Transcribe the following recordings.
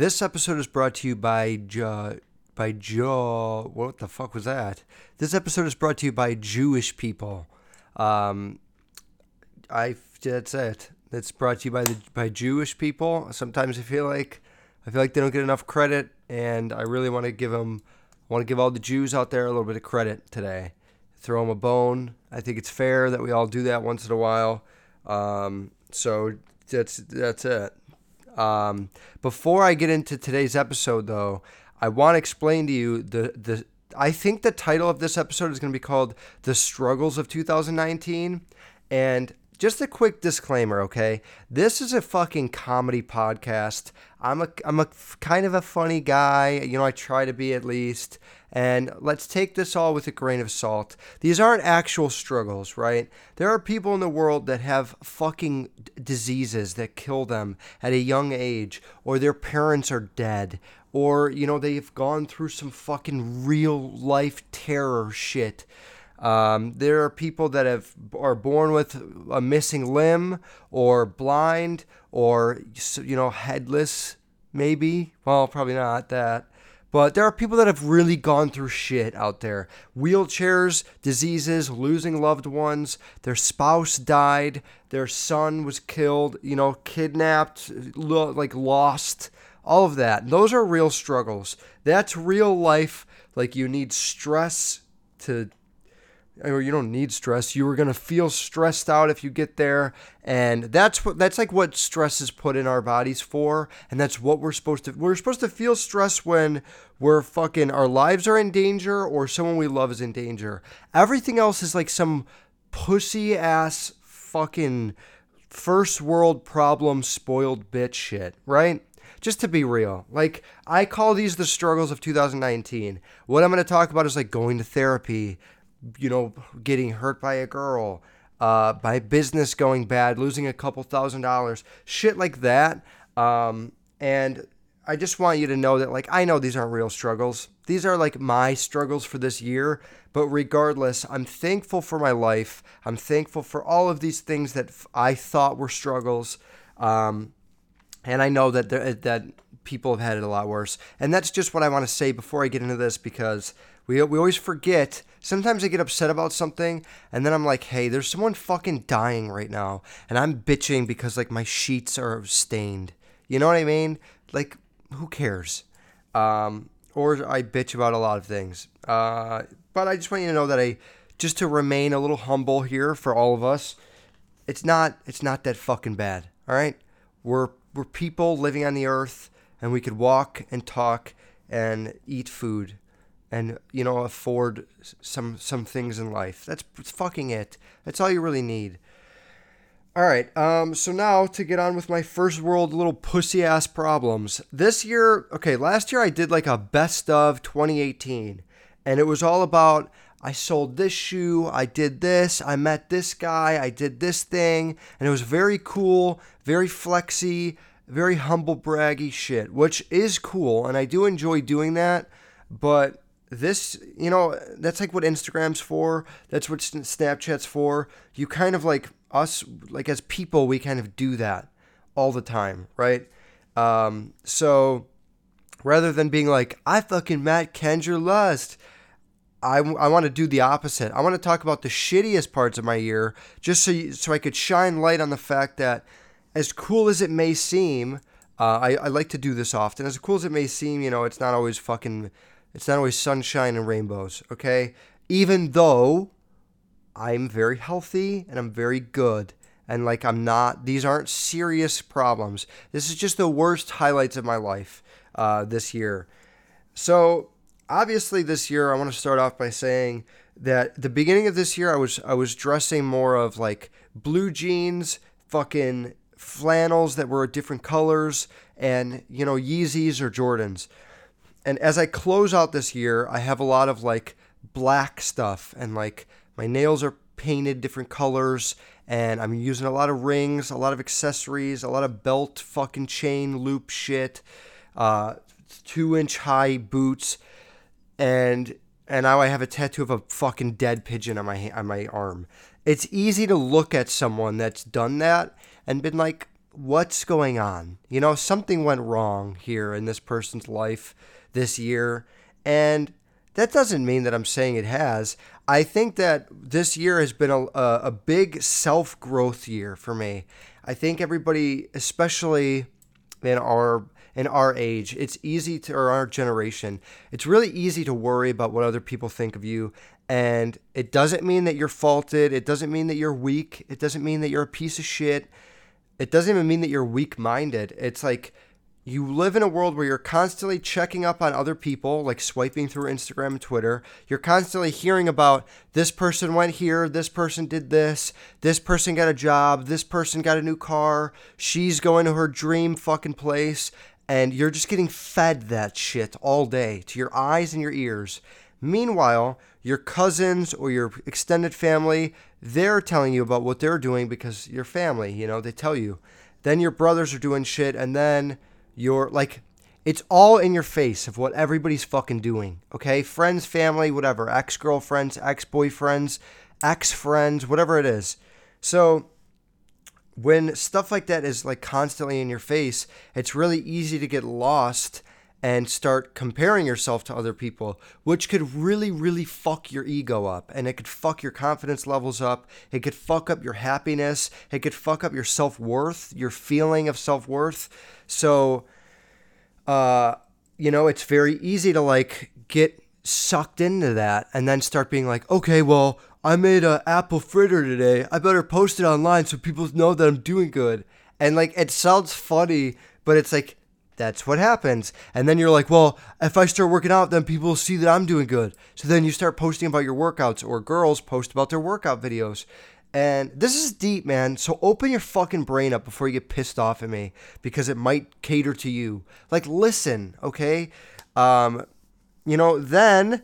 This episode is brought to you by jo- by Joe. What the fuck was that? This episode is brought to you by Jewish people. Um, I that's it. It's brought to you by the by Jewish people. Sometimes I feel like I feel like they don't get enough credit, and I really want to give them. I want to give all the Jews out there a little bit of credit today. Throw them a bone. I think it's fair that we all do that once in a while. Um, so that's that's it. Um, before I get into today's episode, though, I want to explain to you the the. I think the title of this episode is going to be called "The Struggles of 2019," and just a quick disclaimer, okay? This is a fucking comedy podcast. I'm a I'm a kind of a funny guy, you know. I try to be at least. And let's take this all with a grain of salt. These aren't actual struggles, right? There are people in the world that have fucking diseases that kill them at a young age, or their parents are dead, or, you know, they've gone through some fucking real life terror shit. Um, there are people that have are born with a missing limb or blind or you know headless maybe well probably not that but there are people that have really gone through shit out there wheelchairs, diseases, losing loved ones, their spouse died, their son was killed, you know, kidnapped, like lost, all of that. Those are real struggles. That's real life. Like you need stress to or you don't need stress. You are gonna feel stressed out if you get there, and that's what that's like what stress is put in our bodies for, and that's what we're supposed to. We're supposed to feel stress when we're fucking our lives are in danger or someone we love is in danger. Everything else is like some pussy ass fucking first world problem spoiled bitch shit, right? just to be real, like I call these the struggles of 2019. What I'm going to talk about is like going to therapy, you know, getting hurt by a girl, uh, by business going bad, losing a couple thousand dollars, shit like that. Um, and I just want you to know that, like, I know these aren't real struggles. These are like my struggles for this year. But regardless, I'm thankful for my life. I'm thankful for all of these things that I thought were struggles. Um, and I know that there, that people have had it a lot worse. And that's just what I want to say before I get into this because we, we always forget. Sometimes I get upset about something, and then I'm like, hey, there's someone fucking dying right now, and I'm bitching because like my sheets are stained. You know what I mean? Like, who cares? Um, or I bitch about a lot of things. Uh, but I just want you to know that I, just to remain a little humble here for all of us, it's not it's not that fucking bad. All right, we're we're people living on the earth, and we could walk and talk and eat food and you know afford some some things in life. That's fucking it. That's all you really need. All right. Um. So now to get on with my first world little pussy ass problems. This year, okay. Last year I did like a best of 2018, and it was all about I sold this shoe, I did this, I met this guy, I did this thing, and it was very cool, very flexy, very humble braggy shit, which is cool, and I do enjoy doing that. But this, you know, that's like what Instagram's for. That's what Snapchat's for. You kind of like us, like as people, we kind of do that all the time, right? Um, so rather than being like, I fucking met Kendra Lust, I, I want to do the opposite. I want to talk about the shittiest parts of my year just so, you, so I could shine light on the fact that as cool as it may seem, uh, I, I like to do this often. As cool as it may seem, you know, it's not always fucking it's not always sunshine and rainbows, okay? Even though I'm very healthy and I'm very good and like I'm not these aren't serious problems. This is just the worst highlights of my life uh, this year. So obviously this year I want to start off by saying that the beginning of this year I was I was dressing more of like blue jeans, fucking flannels that were different colors, and you know Yeezys or Jordans and as I close out this year, I have a lot of like black stuff and like my nails are painted different colors and I'm using a lot of rings, a lot of accessories, a lot of belt fucking chain loop shit, uh, two inch high boots, and and now I have a tattoo of a fucking dead pigeon on my on my arm. It's easy to look at someone that's done that and been like, what's going on? You know, something went wrong here in this person's life this year. And that doesn't mean that I'm saying it has. I think that this year has been a, a, big self growth year for me. I think everybody, especially in our in our age, it's easy to or our generation, it's really easy to worry about what other people think of you. And it doesn't mean that you're faulted. It doesn't mean that you're weak. It doesn't mean that you're a piece of shit. It doesn't even mean that you're weak minded. It's like you live in a world where you're constantly checking up on other people, like swiping through Instagram and Twitter. You're constantly hearing about this person went here, this person did this, this person got a job, this person got a new car, she's going to her dream fucking place. And you're just getting fed that shit all day to your eyes and your ears. Meanwhile, your cousins or your extended family, they're telling you about what they're doing because your family, you know, they tell you. Then your brothers are doing shit, and then you're like, it's all in your face of what everybody's fucking doing. Okay, friends, family, whatever, ex girlfriends, ex boyfriends, ex friends, whatever it is. So when stuff like that is like constantly in your face, it's really easy to get lost and start comparing yourself to other people, which could really, really fuck your ego up. And it could fuck your confidence levels up. It could fuck up your happiness. It could fuck up your self worth, your feeling of self worth. So, uh, you know, it's very easy to like get sucked into that and then start being like, okay, well, I made an apple fritter today. I better post it online so people know that I'm doing good. And like, it sounds funny, but it's like, that's what happens. And then you're like, well, if I start working out, then people see that I'm doing good. So then you start posting about your workouts, or girls post about their workout videos. And this is deep, man. So open your fucking brain up before you get pissed off at me because it might cater to you. Like, listen, okay? Um, you know, then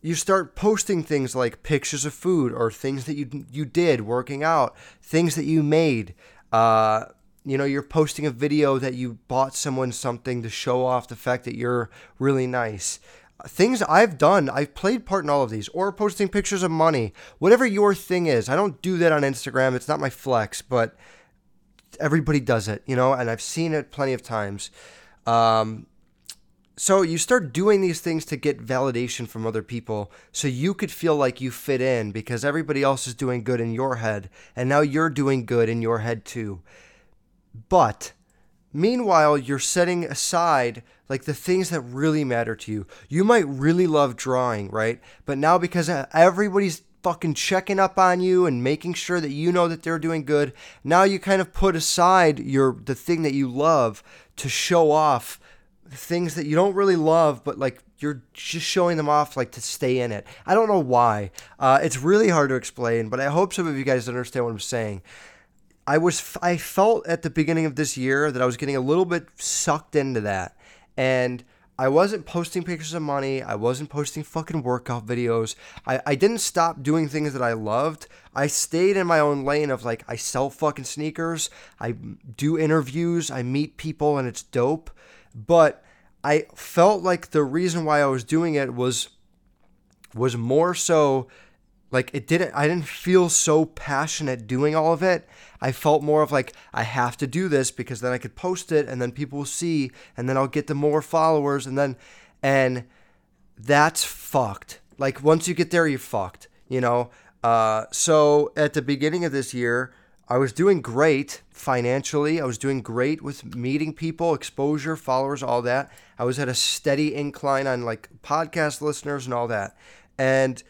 you start posting things like pictures of food or things that you you did working out, things that you made. Uh, you know, you're posting a video that you bought someone something to show off the fact that you're really nice. Things I've done, I've played part in all of these, or posting pictures of money, whatever your thing is. I don't do that on Instagram. It's not my flex, but everybody does it, you know, and I've seen it plenty of times. Um, so you start doing these things to get validation from other people so you could feel like you fit in because everybody else is doing good in your head and now you're doing good in your head too but meanwhile, you're setting aside like the things that really matter to you. You might really love drawing, right? But now because everybody's fucking checking up on you and making sure that you know that they're doing good, now you kind of put aside your the thing that you love to show off things that you don't really love, but like you're just showing them off like to stay in it. I don't know why. Uh, it's really hard to explain, but I hope some of you guys understand what I'm saying. I was I felt at the beginning of this year that I was getting a little bit sucked into that, and I wasn't posting pictures of money. I wasn't posting fucking workout videos. I, I didn't stop doing things that I loved. I stayed in my own lane of like I sell fucking sneakers. I do interviews. I meet people and it's dope. But I felt like the reason why I was doing it was was more so like it didn't I didn't feel so passionate doing all of it. I felt more of like I have to do this because then I could post it and then people will see and then I'll get the more followers and then and that's fucked. Like once you get there you're fucked, you know? Uh, so at the beginning of this year, I was doing great financially. I was doing great with meeting people, exposure, followers, all that. I was at a steady incline on like podcast listeners and all that. And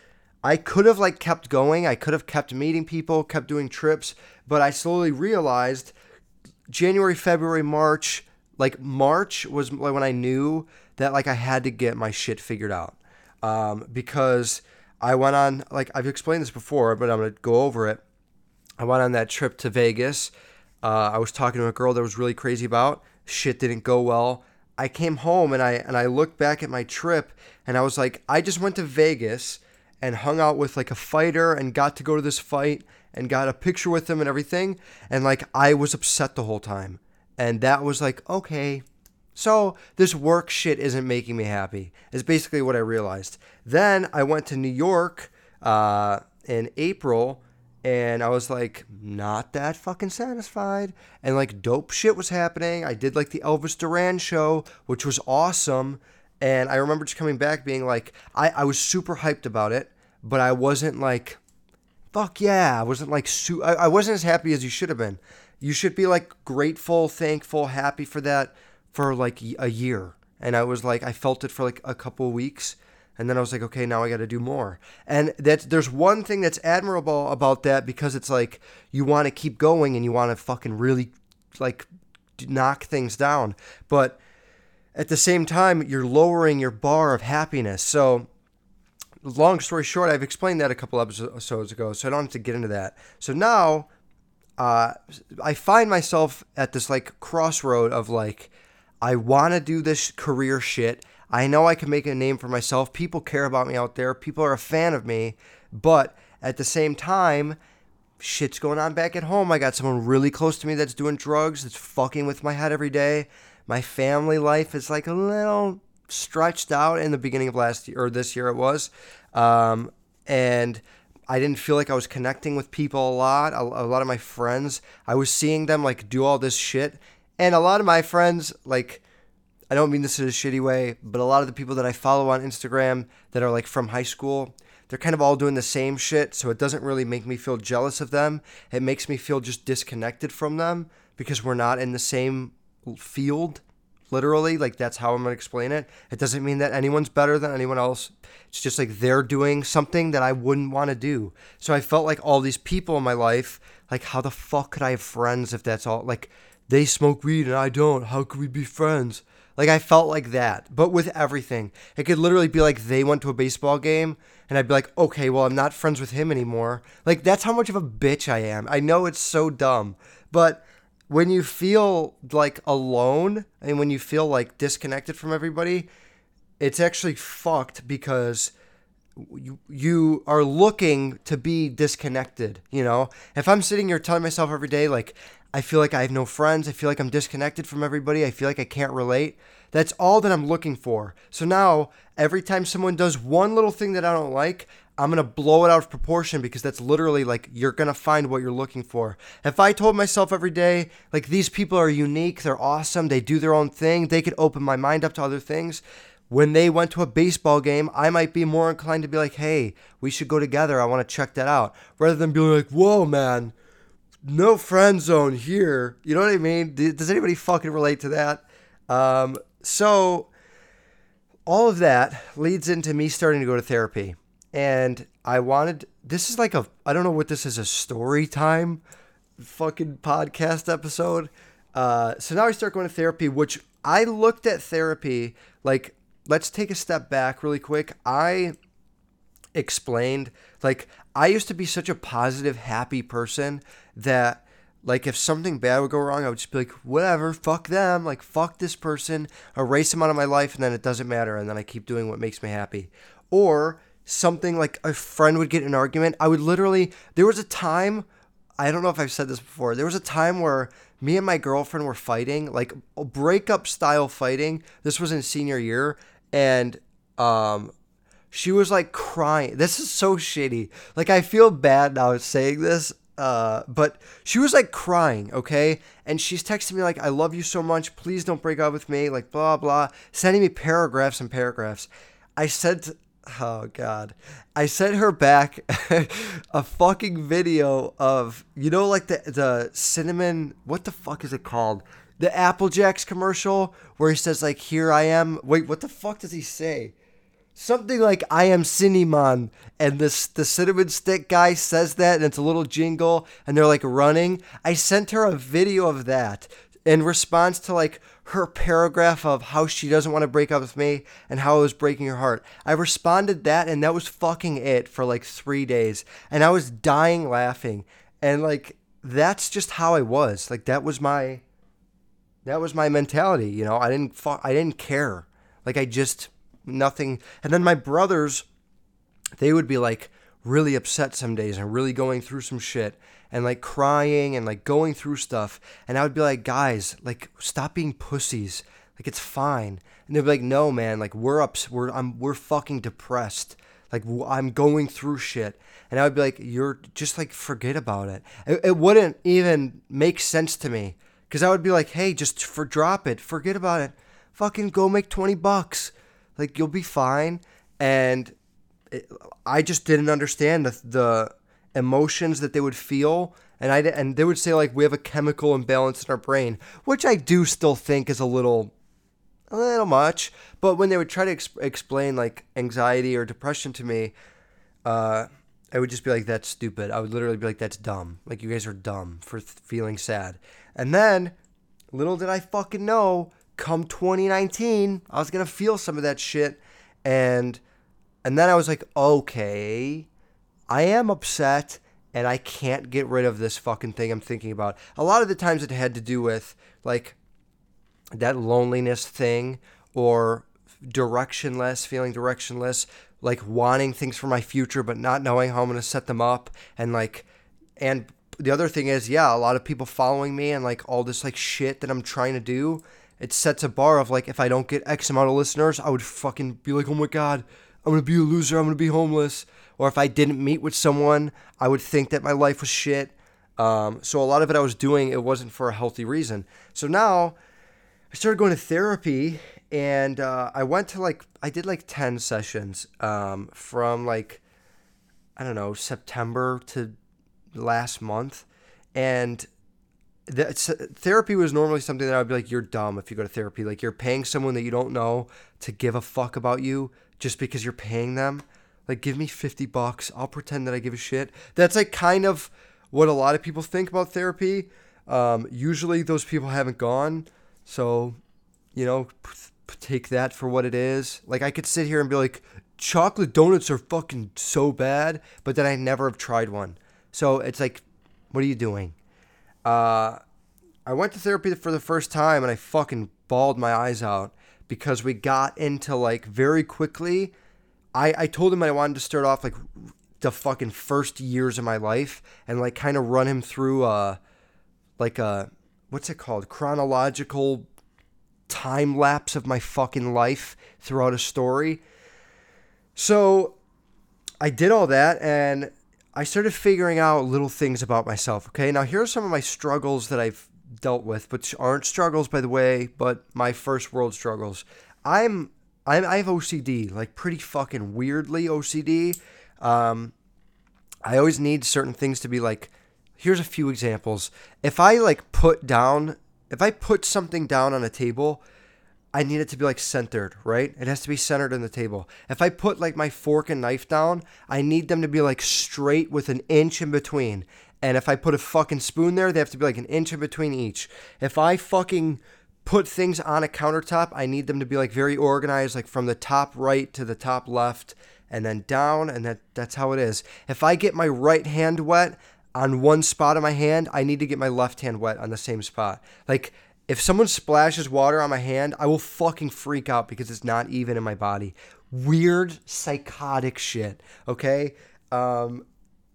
I could have like kept going. I could have kept meeting people, kept doing trips, but I slowly realized January, February, March, like March was when I knew that like I had to get my shit figured out. Um, because I went on like I've explained this before, but I'm gonna go over it. I went on that trip to Vegas. Uh, I was talking to a girl that was really crazy about. Shit didn't go well. I came home and I and I looked back at my trip and I was like, I just went to Vegas and hung out with like a fighter and got to go to this fight and got a picture with him and everything. And like I was upset the whole time. And that was like, okay, so this work shit isn't making me happy, is basically what I realized. Then I went to New York uh, in April and I was like not that fucking satisfied. And like dope shit was happening. I did like the Elvis Duran show, which was awesome. And I remember just coming back being like, I, I was super hyped about it, but I wasn't like, fuck yeah. I wasn't like, su- I, I wasn't as happy as you should have been. You should be like grateful, thankful, happy for that for like a year. And I was like, I felt it for like a couple weeks and then I was like, okay, now I got to do more. And that's there's one thing that's admirable about that because it's like you want to keep going and you want to fucking really like knock things down, but at the same time you're lowering your bar of happiness. So long story short, I've explained that a couple episodes ago, so I don't have to get into that. So now uh, I find myself at this like crossroad of like I want to do this career shit I know I can make a name for myself. People care about me out there. People are a fan of me. But at the same time, shit's going on back at home. I got someone really close to me that's doing drugs, that's fucking with my head every day. My family life is like a little stretched out in the beginning of last year, or this year it was. Um, and I didn't feel like I was connecting with people a lot. A, a lot of my friends, I was seeing them like do all this shit. And a lot of my friends, like, I don't mean this in a shitty way, but a lot of the people that I follow on Instagram that are like from high school, they're kind of all doing the same shit. So it doesn't really make me feel jealous of them. It makes me feel just disconnected from them because we're not in the same field, literally. Like that's how I'm going to explain it. It doesn't mean that anyone's better than anyone else. It's just like they're doing something that I wouldn't want to do. So I felt like all these people in my life, like, how the fuck could I have friends if that's all? Like, they smoke weed and I don't. How could we be friends? Like I felt like that, but with everything. It could literally be like they went to a baseball game and I'd be like, "Okay, well, I'm not friends with him anymore." Like that's how much of a bitch I am. I know it's so dumb, but when you feel like alone and when you feel like disconnected from everybody, it's actually fucked because you, you are looking to be disconnected, you know? If I'm sitting here telling myself every day like I feel like I have no friends. I feel like I'm disconnected from everybody. I feel like I can't relate. That's all that I'm looking for. So now, every time someone does one little thing that I don't like, I'm going to blow it out of proportion because that's literally like you're going to find what you're looking for. If I told myself every day, like these people are unique, they're awesome, they do their own thing, they could open my mind up to other things. When they went to a baseball game, I might be more inclined to be like, hey, we should go together. I want to check that out. Rather than being like, whoa, man, no friend zone here. You know what I mean? Does anybody fucking relate to that? Um, so all of that leads into me starting to go to therapy. And I wanted this is like a I don't know what this is a story time fucking podcast episode. Uh, so now I start going to therapy, which I looked at therapy like let's take a step back really quick. I explained like I used to be such a positive, happy person that like if something bad would go wrong, I would just be like, whatever, fuck them, like fuck this person, erase them out of my life, and then it doesn't matter, and then I keep doing what makes me happy. Or something like a friend would get an argument, I would literally. There was a time, I don't know if I've said this before. There was a time where me and my girlfriend were fighting, like breakup style fighting. This was in senior year, and um, she was like crying. This is so shitty. Like I feel bad now saying this, uh, but she was like crying, okay? And she's texting me like, "I love you so much. Please don't break up with me." Like blah blah, sending me paragraphs and paragraphs. I said, "Oh God," I sent her back a fucking video of you know like the the cinnamon. What the fuck is it called? The Apple Jacks commercial where he says like, "Here I am." Wait, what the fuck does he say? something like I am Cinnamon and this the cinnamon stick guy says that and it's a little jingle and they're like running. I sent her a video of that in response to like her paragraph of how she doesn't want to break up with me and how it was breaking her heart. I responded that and that was fucking it for like 3 days and I was dying laughing and like that's just how I was. Like that was my that was my mentality, you know. I didn't fu- I didn't care. Like I just nothing. And then my brothers, they would be like really upset some days and really going through some shit and like crying and like going through stuff. And I would be like, guys, like stop being pussies. Like it's fine. And they'd be like, no, man, like we're up, we're I'm we're fucking depressed. Like I'm going through shit, and I would be like, "You're just like forget about it." It, it wouldn't even make sense to me because I would be like, "Hey, just for drop it, forget about it, fucking go make twenty bucks, like you'll be fine." And it, I just didn't understand the the emotions that they would feel and I and they would say like we have a chemical imbalance in our brain, which I do still think is a little a little much. But when they would try to ex- explain like anxiety or depression to me, uh, I would just be like, "That's stupid." I would literally be like, "That's dumb." Like you guys are dumb for th- feeling sad. And then, little did I fucking know, come 2019, I was gonna feel some of that shit, and and then I was like, okay, I am upset and I can't get rid of this fucking thing I'm thinking about. A lot of the times it had to do with like that loneliness thing or directionless, feeling directionless, like wanting things for my future but not knowing how I'm going to set them up and like and the other thing is, yeah, a lot of people following me and like all this like shit that I'm trying to do, it sets a bar of like if I don't get X amount of listeners, I would fucking be like, "Oh my god, I'm to be a loser, I'm to be homeless." Or if I didn't meet with someone, I would think that my life was shit. Um, so a lot of it I was doing, it wasn't for a healthy reason. So now I started going to therapy and uh, I went to like, I did like 10 sessions um, from like, I don't know, September to last month. And the, therapy was normally something that I would be like, you're dumb if you go to therapy. Like you're paying someone that you don't know to give a fuck about you just because you're paying them. Like, give me 50 bucks. I'll pretend that I give a shit. That's like kind of what a lot of people think about therapy. Um, usually those people haven't gone. So, you know, p- take that for what it is. Like, I could sit here and be like, chocolate donuts are fucking so bad, but then I never have tried one. So it's like, what are you doing? Uh, I went to therapy for the first time and I fucking bawled my eyes out because we got into like very quickly I, I told him I wanted to start off like the fucking first years of my life and like kind of run him through uh like a what's it called chronological time lapse of my fucking life throughout a story. So I did all that and I started figuring out little things about myself. Okay, now here are some of my struggles that I've dealt with, which aren't struggles by the way, but my first world struggles. I'm I, I have OCD, like pretty fucking weirdly OCD. Um, I always need certain things to be like. Here's a few examples. If I like put down, if I put something down on a table, I need it to be like centered, right? It has to be centered in the table. If I put like my fork and knife down, I need them to be like straight with an inch in between. And if I put a fucking spoon there, they have to be like an inch in between each. If I fucking put things on a countertop, I need them to be like very organized, like from the top right to the top left and then down, and that that's how it is. If I get my right hand wet on one spot of my hand, I need to get my left hand wet on the same spot. Like if someone splashes water on my hand, I will fucking freak out because it's not even in my body. Weird psychotic shit, okay? Um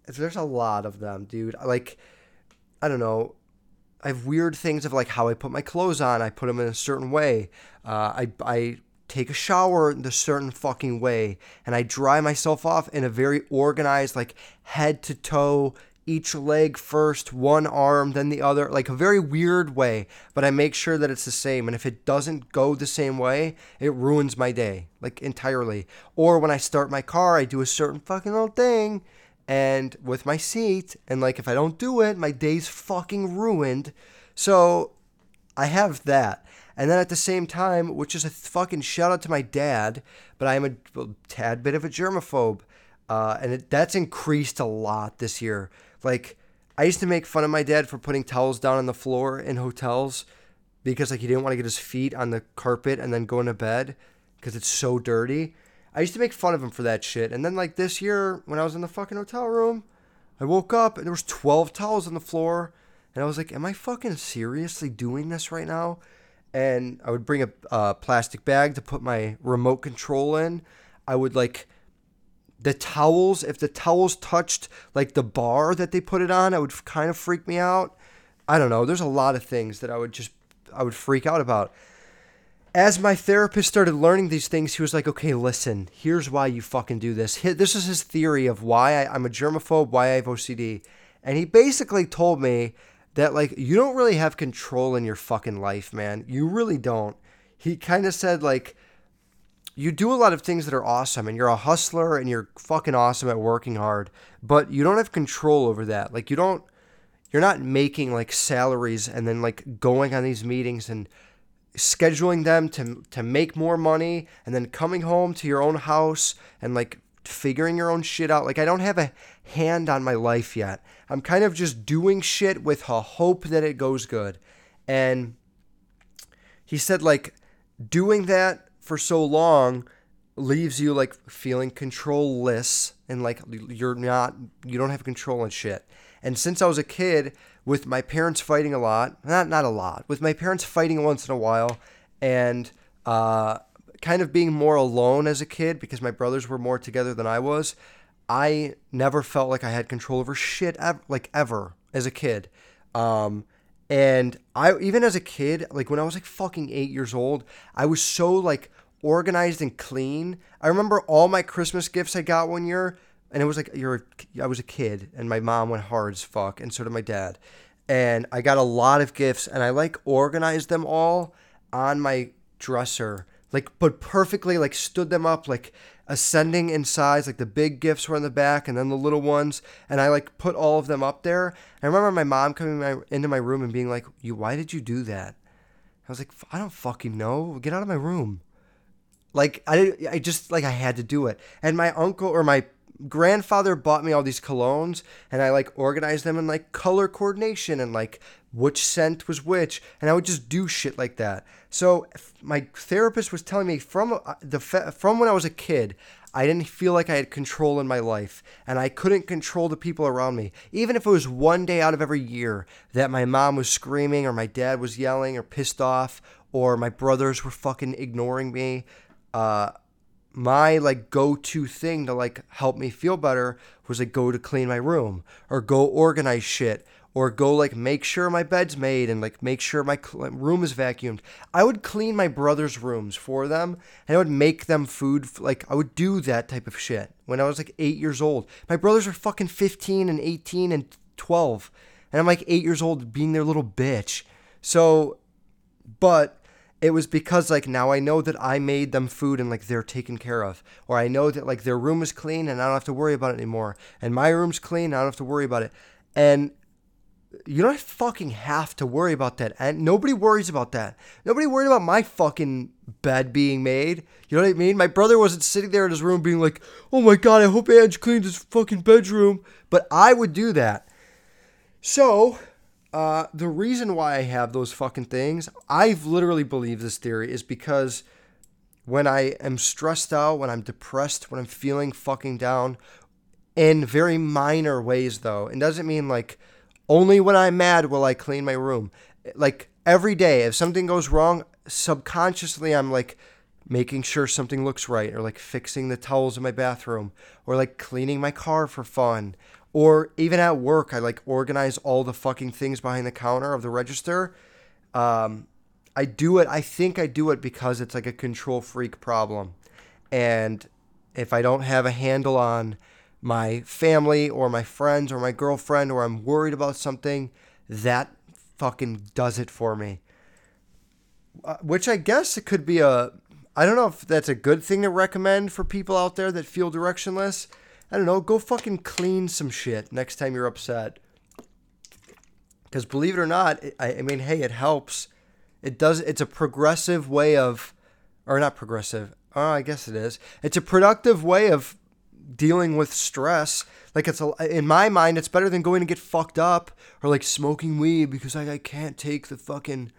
there's a lot of them, dude. Like I don't know I have weird things of like how I put my clothes on. I put them in a certain way. Uh, I I take a shower in a certain fucking way, and I dry myself off in a very organized, like head to toe, each leg first, one arm, then the other, like a very weird way. But I make sure that it's the same. And if it doesn't go the same way, it ruins my day, like entirely. Or when I start my car, I do a certain fucking little thing and with my seat and like if I don't do it, my day's fucking ruined. So I have that. And then at the same time, which is a fucking shout out to my dad, but I'm a, a tad bit of a germaphobe. Uh, and it, that's increased a lot this year. Like, I used to make fun of my dad for putting towels down on the floor in hotels because, like, he didn't want to get his feet on the carpet and then go into bed because it's so dirty. I used to make fun of him for that shit. And then like this year when I was in the fucking hotel room, I woke up and there was 12 towels on the floor and I was like, am I fucking seriously doing this right now? And I would bring a, a plastic bag to put my remote control in. I would like the towels, if the towels touched like the bar that they put it on, I would kind of freak me out. I don't know. There's a lot of things that I would just I would freak out about. As my therapist started learning these things, he was like, okay, listen, here's why you fucking do this. This is his theory of why I, I'm a germaphobe, why I have OCD. And he basically told me that, like, you don't really have control in your fucking life, man. You really don't. He kind of said, like, you do a lot of things that are awesome and you're a hustler and you're fucking awesome at working hard, but you don't have control over that. Like, you don't, you're not making like salaries and then like going on these meetings and scheduling them to to make more money and then coming home to your own house and like figuring your own shit out. Like I don't have a hand on my life yet. I'm kind of just doing shit with a hope that it goes good. And he said like doing that for so long leaves you like feeling controlless and like you're not you don't have control on shit. And since I was a kid, with my parents fighting a lot, not not a lot, with my parents fighting once in a while, and uh, kind of being more alone as a kid because my brothers were more together than I was. I never felt like I had control over shit ever, like ever as a kid. Um, and I even as a kid, like when I was like fucking eight years old, I was so like organized and clean. I remember all my Christmas gifts I got one year and it was like you're I was a kid and my mom went hard as fuck and so did my dad. And I got a lot of gifts and I like organized them all on my dresser. Like but perfectly like stood them up like ascending in size like the big gifts were in the back and then the little ones and I like put all of them up there. I remember my mom coming my, into my room and being like, "You why did you do that?" I was like, "I don't fucking know. Get out of my room." Like I I just like I had to do it. And my uncle or my grandfather bought me all these colognes and I like organized them in like color coordination and like which scent was which and I would just do shit like that. So my therapist was telling me from uh, the from when I was a kid, I didn't feel like I had control in my life and I couldn't control the people around me. Even if it was one day out of every year that my mom was screaming or my dad was yelling or pissed off or my brothers were fucking ignoring me, uh, my like go-to thing to like help me feel better was like go to clean my room or go organize shit or go like make sure my bed's made and like make sure my cl- room is vacuumed. I would clean my brother's rooms for them and I would make them food. Like I would do that type of shit when I was like eight years old. My brothers are fucking 15 and 18 and 12. And I'm like eight years old being their little bitch. So, but it was because like now I know that I made them food and like they're taken care of, or I know that like their room is clean and I don't have to worry about it anymore, and my room's clean, and I don't have to worry about it, and you don't fucking have to worry about that, and nobody worries about that. Nobody worried about my fucking bed being made. You know what I mean? My brother wasn't sitting there in his room being like, "Oh my god, I hope Ange cleans his fucking bedroom," but I would do that. So uh, the reason why I have those fucking things, I've literally believed this theory, is because when I am stressed out, when I'm depressed, when I'm feeling fucking down, in very minor ways though, it doesn't mean like only when I'm mad will I clean my room. Like every day, if something goes wrong, subconsciously I'm like making sure something looks right, or like fixing the towels in my bathroom, or like cleaning my car for fun, or even at work, I like organize all the fucking things behind the counter of the register. Um, I do it. I think I do it because it's like a control freak problem, and if I don't have a handle on my family or my friends or my girlfriend or I'm worried about something, that fucking does it for me. Uh, which I guess it could be a. I don't know if that's a good thing to recommend for people out there that feel directionless I don't know, go fucking clean some shit next time you're upset. Because believe it or not, it, I, I mean, hey, it helps. It does. It's a progressive way of, or not progressive. Oh, I guess it is. It's a productive way of dealing with stress. Like it's a, in my mind, it's better than going to get fucked up or like smoking weed because like I can't take the fucking.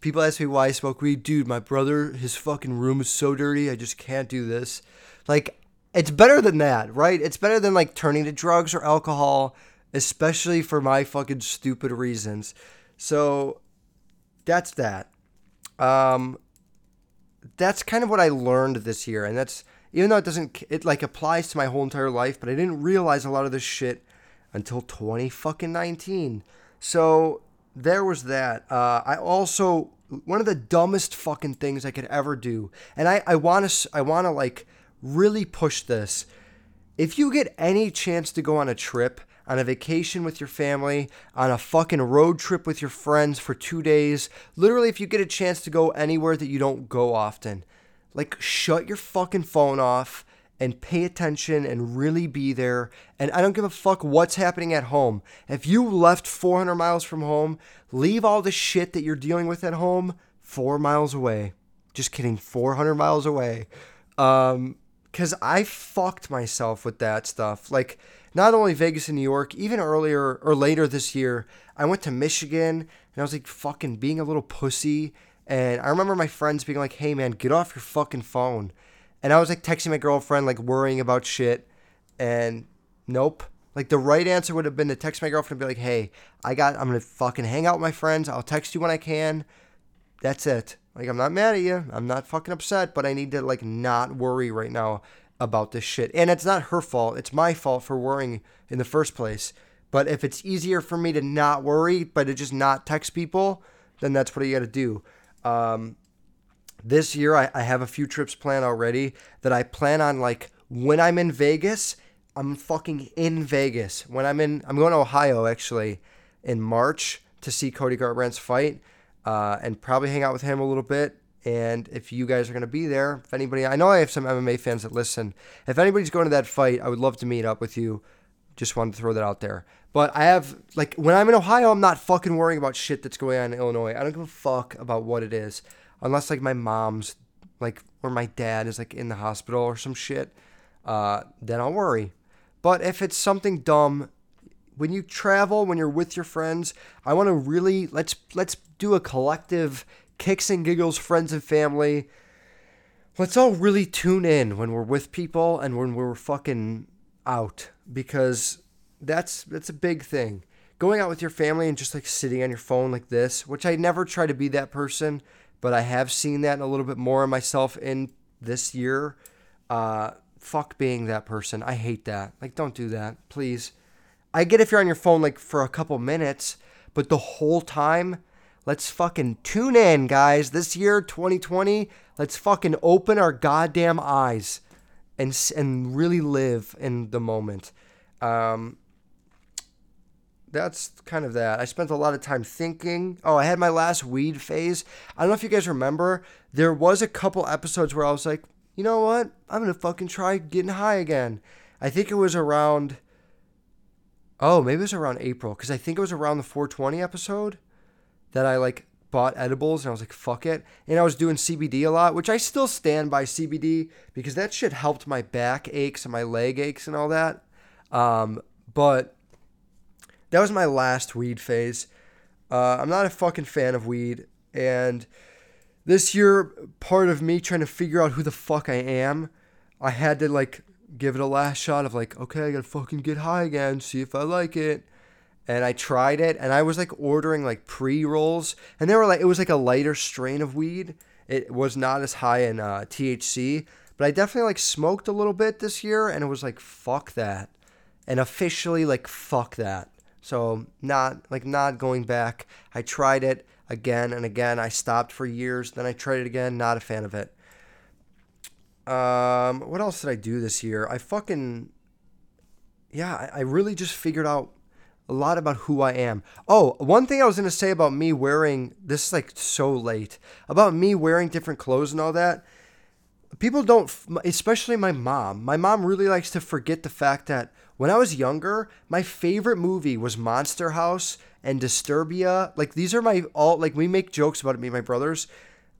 People ask me why I smoke weed, dude. My brother, his fucking room is so dirty. I just can't do this. Like it's better than that, right? It's better than like turning to drugs or alcohol, especially for my fucking stupid reasons. So that's that. Um, that's kind of what I learned this year, and that's even though it doesn't, it like applies to my whole entire life, but I didn't realize a lot of this shit until 20 fucking 19. So there was that. Uh, I also one of the dumbest fucking things I could ever do. And I I want to I want to like really push this. If you get any chance to go on a trip, on a vacation with your family, on a fucking road trip with your friends for 2 days, literally if you get a chance to go anywhere that you don't go often, like shut your fucking phone off and pay attention and really be there. And I don't give a fuck what's happening at home. If you left 400 miles from home, leave all the shit that you're dealing with at home 4 miles away. Just kidding, 400 miles away. Um cuz I fucked myself with that stuff. Like not only Vegas and New York, even earlier or later this year, I went to Michigan and I was like fucking being a little pussy and I remember my friends being like, "Hey man, get off your fucking phone." And I was like texting my girlfriend, like worrying about shit. And nope. Like the right answer would have been to text my girlfriend and be like, hey, I got, I'm to fucking hang out with my friends. I'll text you when I can. That's it. Like, I'm not mad at you. I'm not fucking upset, but I need to, like, not worry right now about this shit. And it's not her fault. It's my fault for worrying in the first place. But if it's easier for me to not worry, but to just not text people, then that's what you got to do. Um, this year I, I have a few trips planned already that I plan on like when I'm in Vegas, I'm fucking in Vegas. When I'm in I'm going to Ohio actually in March to see Cody Garbrandt's fight uh, and probably hang out with him a little bit. And if you guys are going to be there, if anybody, I know I have some MMA fans that listen. If anybody's going to that fight, I would love to meet up with you. Just wanted to throw that out there. But I have, like, when I'm in Ohio, I'm not fucking worrying about shit that's going on in Illinois. I don't give a fuck about what it is unless like my mom's like or my dad is like in the hospital or some shit, uh, then I'll worry. But if it's something dumb, when you travel, when you're with your friends, I want to really let's let's do a collective kicks and giggles, friends and family. Let's all really tune in when we're with people and when we're fucking out because that's that's a big thing. Going out with your family and just like sitting on your phone like this, which I never try to be that person but I have seen that a little bit more in myself in this year. Uh, fuck being that person. I hate that. Like, don't do that, please. I get if you're on your phone like for a couple minutes, but the whole time, let's fucking tune in, guys. This year, 2020, let's fucking open our goddamn eyes and and really live in the moment. Um, that's kind of that. I spent a lot of time thinking. Oh, I had my last weed phase. I don't know if you guys remember. There was a couple episodes where I was like, you know what? I'm gonna fucking try getting high again. I think it was around. Oh, maybe it was around April because I think it was around the 420 episode that I like bought edibles and I was like, fuck it. And I was doing CBD a lot, which I still stand by CBD because that shit helped my back aches and my leg aches and all that. Um, but that was my last weed phase. Uh, I'm not a fucking fan of weed, and this year, part of me trying to figure out who the fuck I am, I had to like give it a last shot of like, okay, I gotta fucking get high again, see if I like it. And I tried it, and I was like ordering like pre rolls, and they were like, it was like a lighter strain of weed. It was not as high in uh, THC, but I definitely like smoked a little bit this year, and it was like, fuck that. And officially, like, fuck that. So not like not going back. I tried it again and again. I stopped for years. Then I tried it again. Not a fan of it. Um, what else did I do this year? I fucking yeah. I, really just figured out a lot about who I am. Oh, one thing I was gonna say about me wearing this is like so late about me wearing different clothes and all that. People don't, especially my mom. My mom really likes to forget the fact that when I was younger, my favorite movie was Monster House and Disturbia. Like these are my all like we make jokes about it, me and my brothers.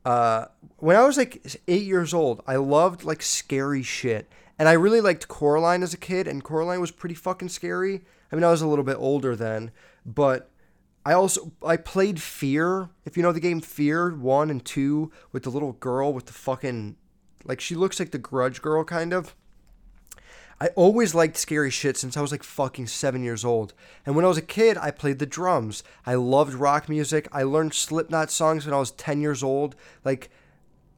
Uh, when I was like eight years old, I loved like scary shit. And I really liked Coraline as a kid, and Coraline was pretty fucking scary. I mean, I was a little bit older then, but I also I played Fear. If you know the game Fear one and two with the little girl with the fucking like she looks like the Grudge girl kind of. I always liked scary shit since I was like fucking seven years old. And when I was a kid, I played the drums. I loved rock music. I learned Slipknot songs when I was 10 years old. Like,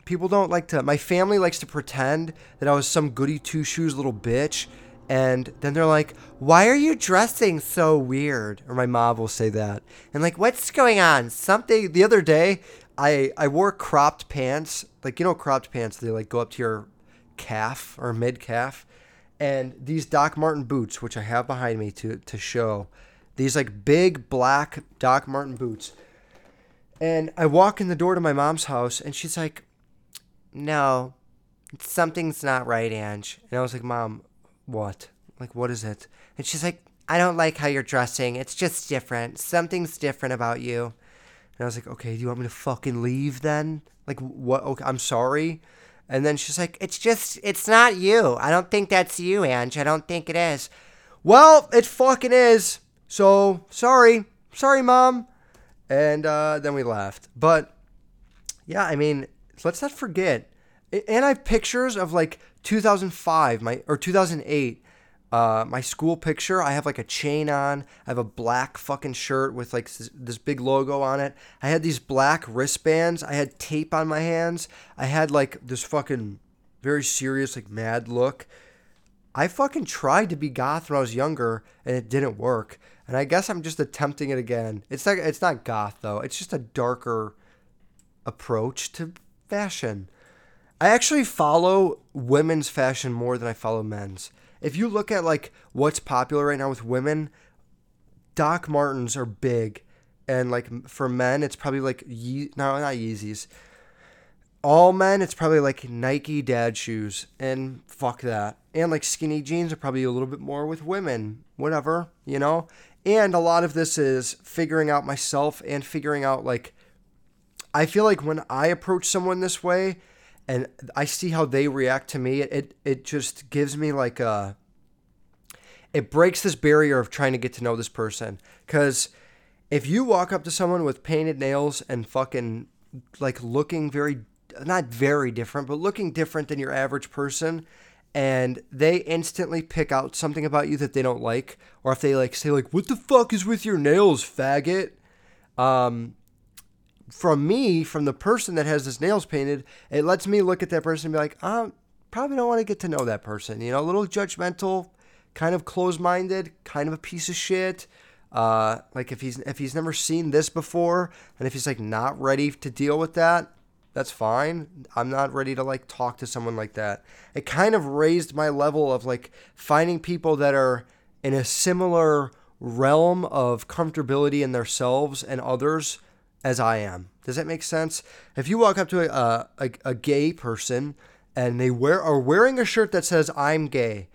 people don't like to, my family likes to pretend that I was some goody two shoes little bitch. And then they're like, why are you dressing so weird? Or my mom will say that. And like, what's going on? Something, the other day, I I wore cropped pants, like you know cropped pants. They like go up to your calf or mid calf, and these Doc Martin boots, which I have behind me to to show, these like big black Doc Martin boots. And I walk in the door to my mom's house, and she's like, "No, something's not right, Ange." And I was like, "Mom, what? Like, what is it?" And she's like, "I don't like how you're dressing. It's just different. Something's different about you." And I was like, "Okay, do you want me to fucking leave then? Like, what? Okay, I'm sorry." And then she's like, "It's just, it's not you. I don't think that's you, Ange. I don't think it is." Well, it fucking is. So sorry, sorry, mom. And uh, then we laughed. But yeah, I mean, let's not forget. And I have pictures of like 2005, my or 2008, uh, my school picture. I have like a chain on. I have a black fucking shirt with like this, this big logo on it. I had these black wristbands. I had tape on my hands. I had like this fucking very serious, like mad look. I fucking tried to be goth when I was younger, and it didn't work. And I guess I'm just attempting it again. It's like it's not goth though. It's just a darker approach to fashion. I actually follow women's fashion more than I follow men's. If you look at like what's popular right now with women, Doc Martens are big, and like for men, it's probably like Ye- no, not Yeezys. All men, it's probably like Nike dad shoes, and fuck that. And like skinny jeans are probably a little bit more with women, whatever, you know. And a lot of this is figuring out myself and figuring out like I feel like when I approach someone this way and I see how they react to me, it it just gives me like a it breaks this barrier of trying to get to know this person cuz if you walk up to someone with painted nails and fucking like looking very not very different, but looking different than your average person, and they instantly pick out something about you that they don't like, or if they like say like, "What the fuck is with your nails, faggot?" Um, from me, from the person that has his nails painted, it lets me look at that person and be like, "I probably don't want to get to know that person." You know, a little judgmental, kind of closed-minded, kind of a piece of shit. Uh, like if he's if he's never seen this before, and if he's like not ready to deal with that, that's fine. I'm not ready to like talk to someone like that. It kind of raised my level of like finding people that are in a similar realm of comfortability in themselves and others as I am. Does that make sense? If you walk up to a, a, a gay person and they wear are wearing a shirt that says I'm gay,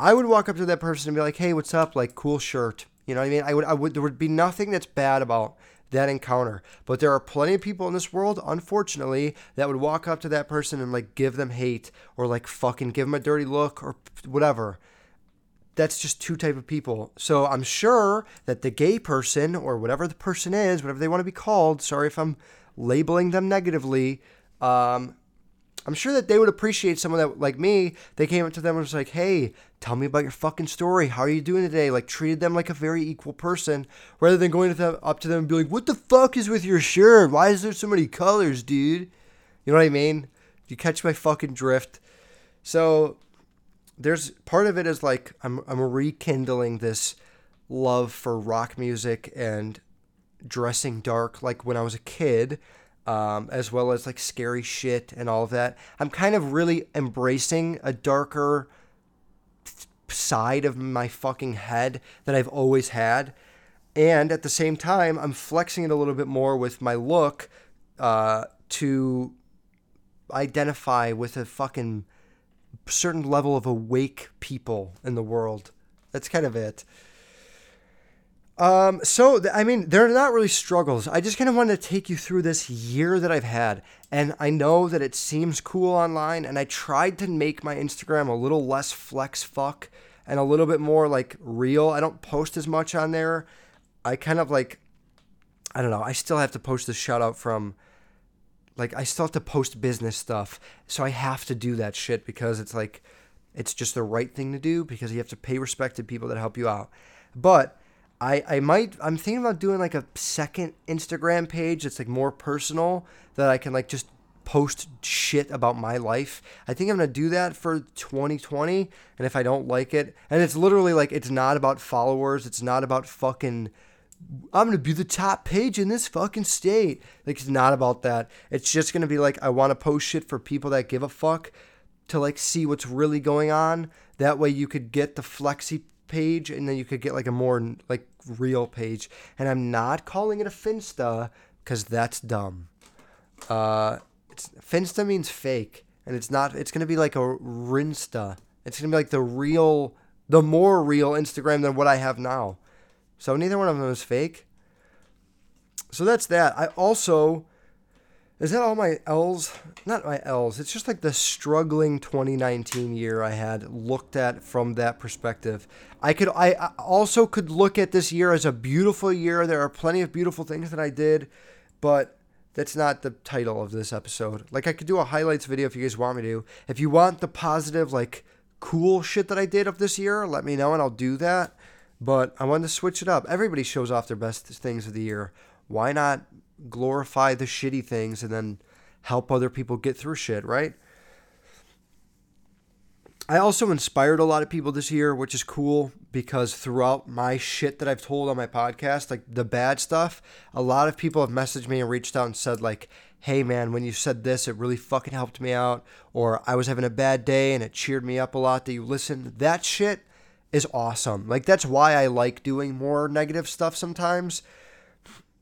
I would walk up to that person and be like, "Hey, what's up? Like, cool shirt." You know what I mean? I would, I would, there would be nothing that's bad about that encounter. But there are plenty of people in this world, unfortunately, that would walk up to that person and like give them hate or like fucking give them a dirty look or whatever. That's just two type of people. So I'm sure that the gay person or whatever the person is, whatever they want to be called, sorry if I'm labeling them negatively, um, I'm sure that they would appreciate someone that, like me, they came up to them and was like, hey, tell me about your fucking story. How are you doing today? Like, treated them like a very equal person rather than going to them, up to them and be like, what the fuck is with your shirt? Why is there so many colors, dude? You know what I mean? You catch my fucking drift. So, there's part of it is like, I'm, I'm rekindling this love for rock music and dressing dark like when I was a kid um, as well as like scary shit and all of that. I'm kind of really embracing a darker side of my fucking head that I've always had. And at the same time, I'm flexing it a little bit more with my look uh, to identify with a fucking certain level of awake people in the world. That's kind of it. Um, so I mean, they're not really struggles. I just kind of wanted to take you through this year that I've had, and I know that it seems cool online, and I tried to make my Instagram a little less flex fuck and a little bit more like real. I don't post as much on there. I kind of like, I don't know. I still have to post the shout out from, like, I still have to post business stuff, so I have to do that shit because it's like, it's just the right thing to do because you have to pay respect to people that help you out, but I, I might I'm thinking about doing like a second Instagram page that's like more personal that I can like just post shit about my life. I think I'm gonna do that for 2020. And if I don't like it, and it's literally like it's not about followers, it's not about fucking I'm gonna be the top page in this fucking state. Like it's not about that. It's just gonna be like I want to post shit for people that give a fuck to like see what's really going on. That way you could get the flexi page and then you could get like a more like real page. And I'm not calling it a Finsta because that's dumb. Uh, it's Finsta means fake, and it's not. It's gonna be like a Rinsta. It's gonna be like the real, the more real Instagram than what I have now. So neither one of them is fake. So that's that. I also is that all my L's? Not my L's. It's just like the struggling 2019 year I had looked at from that perspective. I could I also could look at this year as a beautiful year. There are plenty of beautiful things that I did, but that's not the title of this episode. Like I could do a highlights video if you guys want me to. If you want the positive like cool shit that I did of this year, let me know and I'll do that. But I wanted to switch it up. Everybody shows off their best things of the year. Why not glorify the shitty things and then help other people get through shit, right? I also inspired a lot of people this year, which is cool because throughout my shit that I've told on my podcast, like the bad stuff, a lot of people have messaged me and reached out and said, like, hey man, when you said this, it really fucking helped me out. Or I was having a bad day and it cheered me up a lot that you listened. That shit is awesome. Like, that's why I like doing more negative stuff sometimes.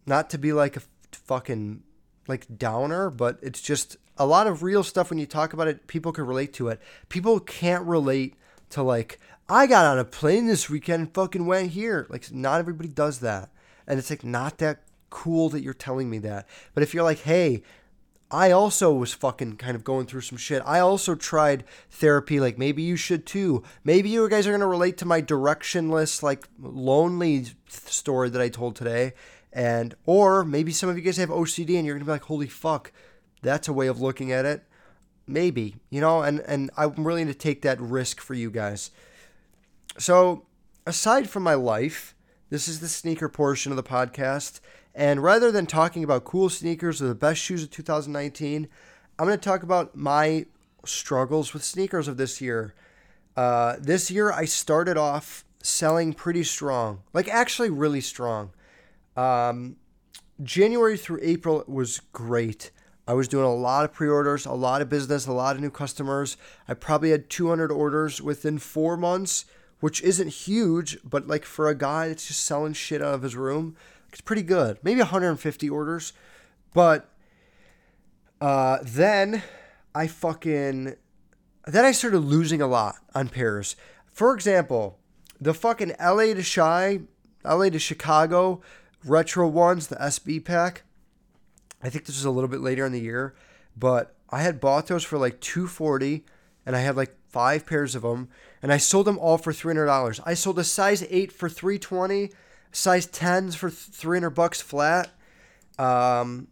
Not to be like a fucking like downer, but it's just a lot of real stuff when you talk about it, people can relate to it. People can't relate to like, I got on a plane this weekend and fucking went here. Like not everybody does that. And it's like not that cool that you're telling me that. But if you're like, hey, I also was fucking kind of going through some shit. I also tried therapy. Like maybe you should too. Maybe you guys are gonna relate to my directionless, like lonely story that I told today. And or maybe some of you guys have OCD and you're gonna be like, holy fuck, that's a way of looking at it. Maybe, you know, and, and I'm willing to take that risk for you guys. So aside from my life, this is the sneaker portion of the podcast. And rather than talking about cool sneakers or the best shoes of 2019, I'm going to talk about my struggles with sneakers of this year. Uh, this year, I started off selling pretty strong, like actually really strong. Um, January through April was great. I was doing a lot of pre orders, a lot of business, a lot of new customers. I probably had 200 orders within four months, which isn't huge, but like for a guy that's just selling shit out of his room, it's pretty good. Maybe 150 orders. But uh, then I fucking. Then I started losing a lot on pairs. For example, the fucking LA to Chi, LA to Chicago retro ones, the SB pack. I think this was a little bit later in the year, but I had bought those for like 240 and I had like five pairs of them and I sold them all for $300. I sold a size 8 for 320, size 10s for 300 bucks flat. Um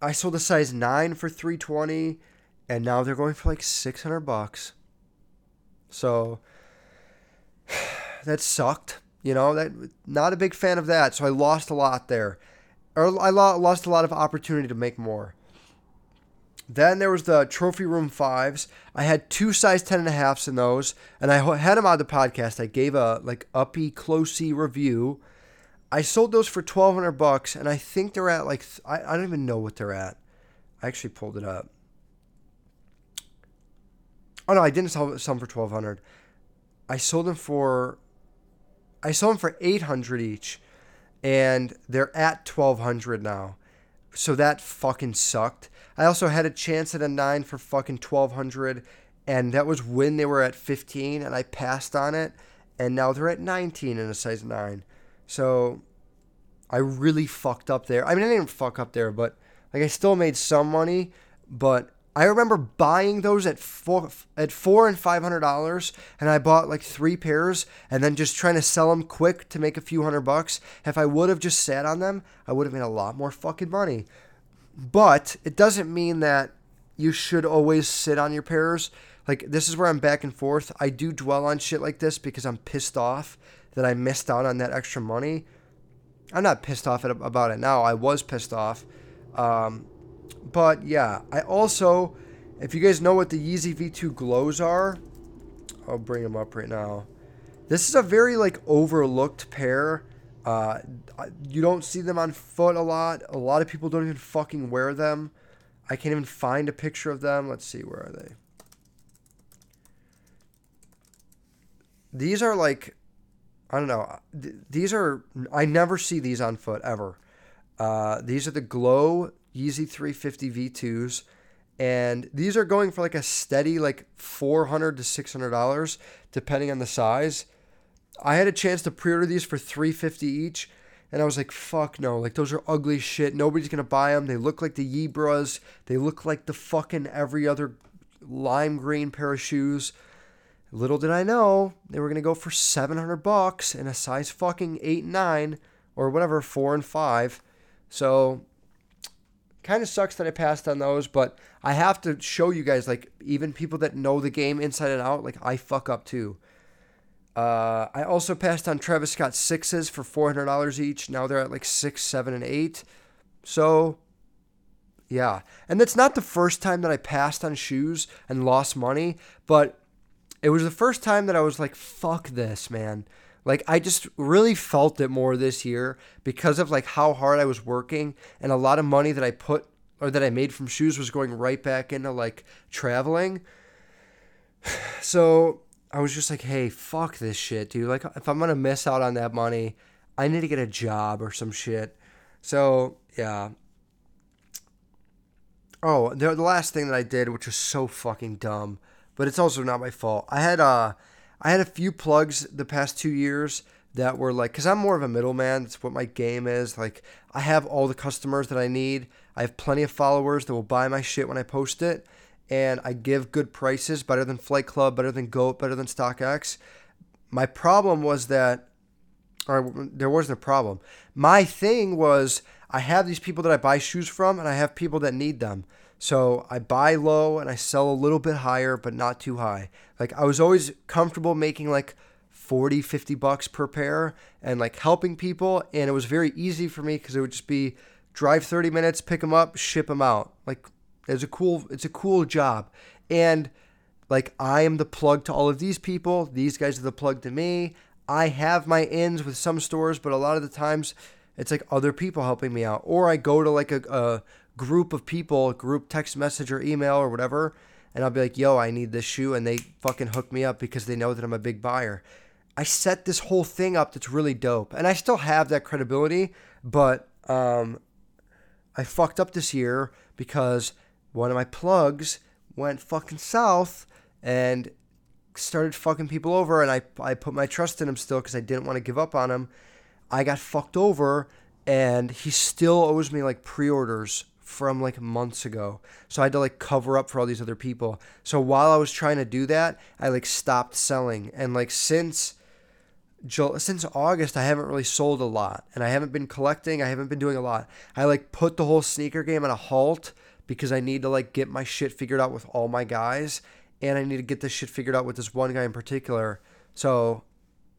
I sold a size 9 for 320 and now they're going for like 600 bucks. So that sucked. You know, that not a big fan of that. So I lost a lot there. Or I lost a lot of opportunity to make more. Then there was the trophy room fives. I had two size ten and a halfs in those, and I had them on the podcast. I gave a like uppy closey review. I sold those for twelve hundred bucks, and I think they're at like I, I don't even know what they're at. I actually pulled it up. Oh no, I didn't sell some for twelve hundred. I sold them for I sold them for 800 each and they're at 1200 now. So that fucking sucked. I also had a chance at a 9 for fucking 1200 and that was when they were at 15 and I passed on it and now they're at 19 in a size 9. So I really fucked up there. I mean, I didn't fuck up there, but like I still made some money, but I remember buying those at four at four and five hundred dollars, and I bought like three pairs, and then just trying to sell them quick to make a few hundred bucks. If I would have just sat on them, I would have made a lot more fucking money. But it doesn't mean that you should always sit on your pairs. Like this is where I'm back and forth. I do dwell on shit like this because I'm pissed off that I missed out on that extra money. I'm not pissed off about it now. I was pissed off. Um, but yeah, I also, if you guys know what the Yeezy V2 glows are, I'll bring them up right now. This is a very like overlooked pair Uh, you don't see them on foot a lot. A lot of people don't even fucking wear them. I can't even find a picture of them. Let's see, where are they? These are like, I don't know. These are, I never see these on foot ever. Uh, these are the Glow Yeezy 350 V2s. And these are going for like a steady like 400 to $600 depending on the size. I had a chance to pre-order these for 350 each and I was like, fuck no. Like, those are ugly shit. Nobody's to buy them. They look like the Yebras. They look like the fucking every other lime green pair of shoes. Little did I know they were to go for 700 bucks in a size fucking 8 and 9 or whatever, 4 and 5. So, kind of sucks that I passed on those, but I have to show you guys, like, even people that know the game inside and out, like, I fuck up too. Uh, I also passed on Travis Scott sixes for four hundred dollars each. Now they're at like six, seven, and eight. So, yeah, and that's not the first time that I passed on shoes and lost money, but it was the first time that I was like, "Fuck this, man." Like I just really felt it more this year because of like how hard I was working and a lot of money that I put or that I made from shoes was going right back into like traveling. So I was just like, hey, fuck this shit, dude. Like, if I'm gonna miss out on that money, I need to get a job or some shit. So yeah. Oh, the, last thing that I did, which was so fucking dumb, but it's also not my fault. I had uh, I had a few plugs the past two years that were like, cause I'm more of a middleman. That's what my game is. Like, I have all the customers that I need. I have plenty of followers that will buy my shit when I post it and I give good prices, better than Flight Club, better than Goat, better than StockX. My problem was that, or there wasn't a problem. My thing was I have these people that I buy shoes from, and I have people that need them. So I buy low and I sell a little bit higher, but not too high. Like I was always comfortable making like 40, 50 bucks per pair and like helping people. And it was very easy for me because it would just be drive 30 minutes, pick them up, ship them out. Like it's a cool it's a cool job. And like I am the plug to all of these people. These guys are the plug to me. I have my ins with some stores, but a lot of the times it's like other people helping me out. Or I go to like a, a group of people, group text message or email or whatever, and I'll be like, yo, I need this shoe. And they fucking hook me up because they know that I'm a big buyer. I set this whole thing up that's really dope. And I still have that credibility, but um, I fucked up this year because one of my plugs went fucking south and started fucking people over and I, I put my trust in him still because I didn't want to give up on him. I got fucked over and he still owes me like pre-orders from like months ago. So I had to like cover up for all these other people. So while I was trying to do that, I like stopped selling and like since since August I haven't really sold a lot and I haven't been collecting, I haven't been doing a lot. I like put the whole sneaker game on a halt because I need to like get my shit figured out with all my guys and I need to get this shit figured out with this one guy in particular. So,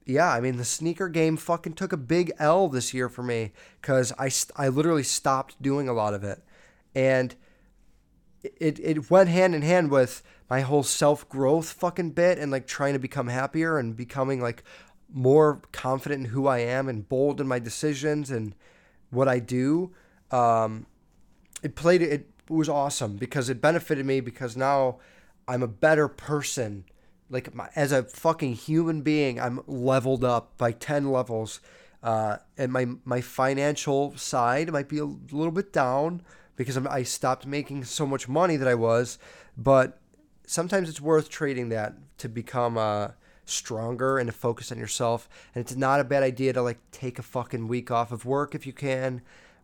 yeah, I mean the sneaker game fucking took a big L this year for me cuz I I literally stopped doing a lot of it. And it it went hand in hand with my whole self-growth fucking bit and like trying to become happier and becoming like more confident in who I am and bold in my decisions and what I do. Um, it played it was awesome because it benefited me because now I'm a better person. Like my, as a fucking human being, I'm leveled up by ten levels, uh, and my my financial side might be a little bit down because I stopped making so much money that I was, but sometimes it's worth trading that to become uh, stronger and to focus on yourself. And it's not a bad idea to like take a fucking week off of work if you can,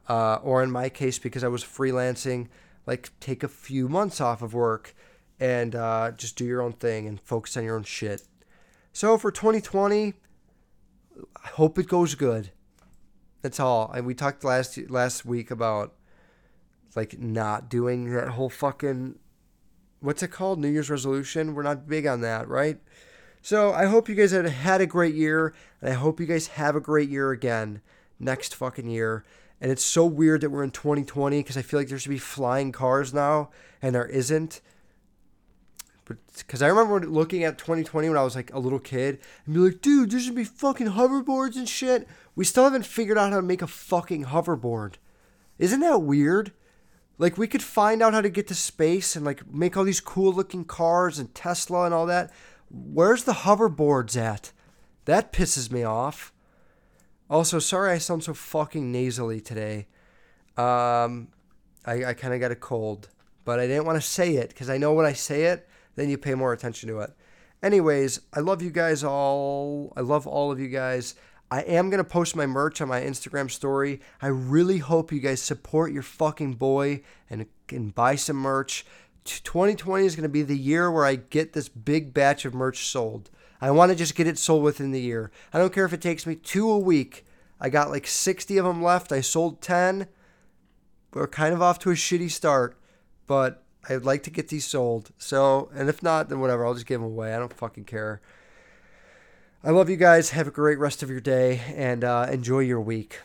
uh, or in my case because I was freelancing like take a few months off of work and uh, just do your own thing and focus on your own shit. So for 2020, I hope it goes good. That's all. And we talked last last week about like not doing that whole fucking what's it called New Year's resolution. We're not big on that, right? So I hope you guys had had a great year, and I hope you guys have a great year again next fucking year. And it's so weird that we're in 2020 because I feel like there should be flying cars now and there isn't. because I remember looking at 2020 when I was like a little kid and be like, dude, there should be fucking hoverboards and shit. We still haven't figured out how to make a fucking hoverboard. Isn't that weird? Like we could find out how to get to space and like make all these cool looking cars and Tesla and all that. Where's the hoverboards at? That pisses me off. Also, sorry I sound so fucking nasally today. Um, I, I kind of got a cold, but I didn't want to say it because I know when I say it, then you pay more attention to it. Anyways, I love you guys all. I love all of you guys. I am going to post my merch on my Instagram story. I really hope you guys support your fucking boy and, and buy some merch. 2020 is going to be the year where I get this big batch of merch sold. I want to just get it sold within the year. I don't care if it takes me two a week. I got like 60 of them left. I sold 10. We're kind of off to a shitty start, but I'd like to get these sold. So, and if not, then whatever. I'll just give them away. I don't fucking care. I love you guys. Have a great rest of your day and uh, enjoy your week.